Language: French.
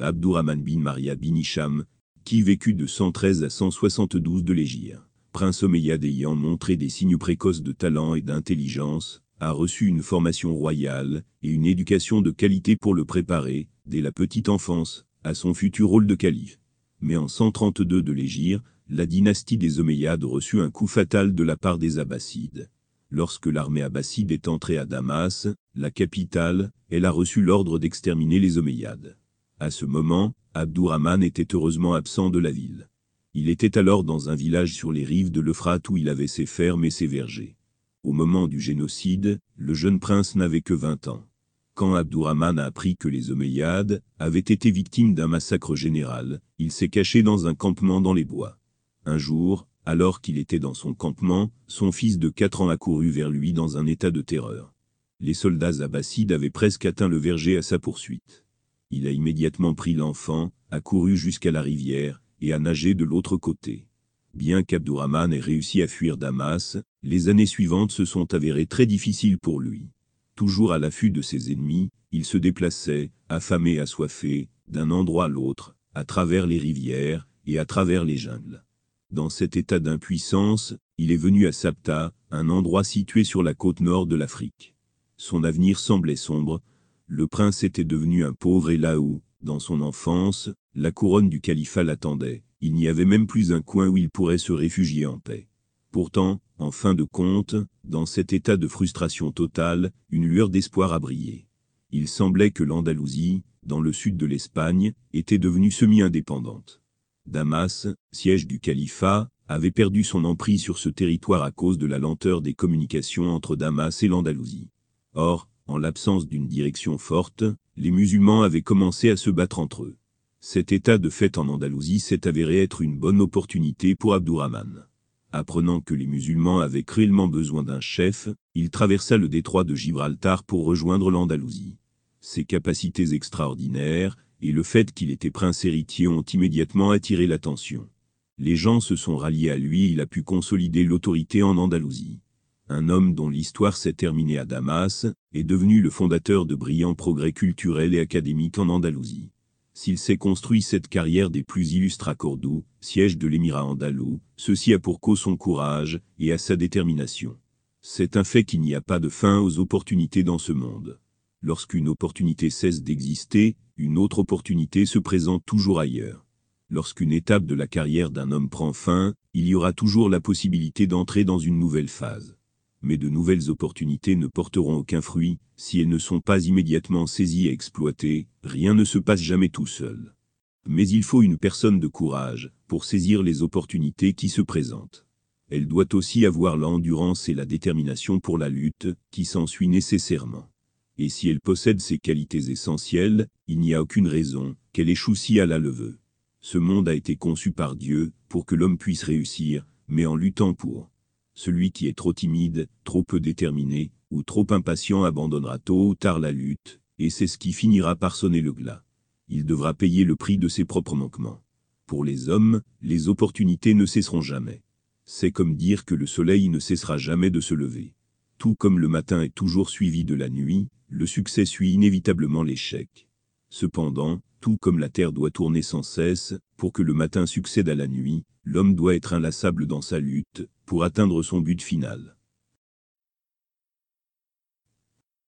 Abdurrahman bin Maria bin Hisham, qui vécut de 113 à 172 de l'Égypte. Prince Omeyyade ayant montré des signes précoces de talent et d'intelligence, a reçu une formation royale et une éducation de qualité pour le préparer, dès la petite enfance, à son futur rôle de calife. Mais en 132 de l'Égypte, la dynastie des Omeyyades reçut un coup fatal de la part des Abbassides. Lorsque l'armée abbasside est entrée à Damas, la capitale, elle a reçu l'ordre d'exterminer les Omeyyades. À ce moment, Abdurrahman était heureusement absent de la ville. Il était alors dans un village sur les rives de l'Euphrate où il avait ses fermes et ses vergers. Au moment du génocide, le jeune prince n'avait que 20 ans. Quand Abdurrahman a appris que les Omeyyades avaient été victimes d'un massacre général, il s'est caché dans un campement dans les bois. Un jour, alors qu'il était dans son campement, son fils de quatre ans accourut vers lui dans un état de terreur. Les soldats abbassides avaient presque atteint le verger à sa poursuite. Il a immédiatement pris l'enfant, accouru jusqu'à la rivière, et a nagé de l'autre côté. Bien qu'Abdourahman ait réussi à fuir Damas, les années suivantes se sont avérées très difficiles pour lui. Toujours à l'affût de ses ennemis, il se déplaçait, affamé et assoiffé, d'un endroit à l'autre, à travers les rivières et à travers les jungles. Dans cet état d'impuissance, il est venu à Sapta, un endroit situé sur la côte nord de l'Afrique. Son avenir semblait sombre. Le prince était devenu un pauvre et là où, dans son enfance, la couronne du califat l'attendait, il n'y avait même plus un coin où il pourrait se réfugier en paix. Pourtant, en fin de compte, dans cet état de frustration totale, une lueur d'espoir a brillé. Il semblait que l'Andalousie, dans le sud de l'Espagne, était devenue semi-indépendante. Damas, siège du califat, avait perdu son emprise sur ce territoire à cause de la lenteur des communications entre Damas et l'Andalousie. Or, en l'absence d'une direction forte, les musulmans avaient commencé à se battre entre eux. Cet état de fait en Andalousie s'est avéré être une bonne opportunité pour Abdourahman. Apprenant que les musulmans avaient cruellement besoin d'un chef, il traversa le détroit de Gibraltar pour rejoindre l'Andalousie. Ses capacités extraordinaires, et le fait qu'il était prince héritier ont immédiatement attiré l'attention. Les gens se sont ralliés à lui et il a pu consolider l'autorité en Andalousie. Un homme dont l'histoire s'est terminée à Damas, est devenu le fondateur de brillants progrès culturels et académiques en Andalousie. S'il s'est construit cette carrière des plus illustres à Cordoue, siège de l'émirat andalou, ceci a pour cause son courage et à sa détermination. C'est un fait qu'il n'y a pas de fin aux opportunités dans ce monde. Lorsqu'une opportunité cesse d'exister, une autre opportunité se présente toujours ailleurs. Lorsqu'une étape de la carrière d'un homme prend fin, il y aura toujours la possibilité d'entrer dans une nouvelle phase. Mais de nouvelles opportunités ne porteront aucun fruit, si elles ne sont pas immédiatement saisies et exploitées, rien ne se passe jamais tout seul. Mais il faut une personne de courage, pour saisir les opportunités qui se présentent. Elle doit aussi avoir l'endurance et la détermination pour la lutte, qui s'ensuit nécessairement et si elle possède ces qualités essentielles, il n'y a aucune raison qu'elle échoue si Allah le veut. Ce monde a été conçu par Dieu pour que l'homme puisse réussir, mais en luttant pour. Celui qui est trop timide, trop peu déterminé, ou trop impatient abandonnera tôt ou tard la lutte, et c'est ce qui finira par sonner le glas. Il devra payer le prix de ses propres manquements. Pour les hommes, les opportunités ne cesseront jamais. C'est comme dire que le soleil ne cessera jamais de se lever. Tout comme le matin est toujours suivi de la nuit, le succès suit inévitablement l'échec. Cependant, tout comme la Terre doit tourner sans cesse, pour que le matin succède à la nuit, l'homme doit être inlassable dans sa lutte, pour atteindre son but final.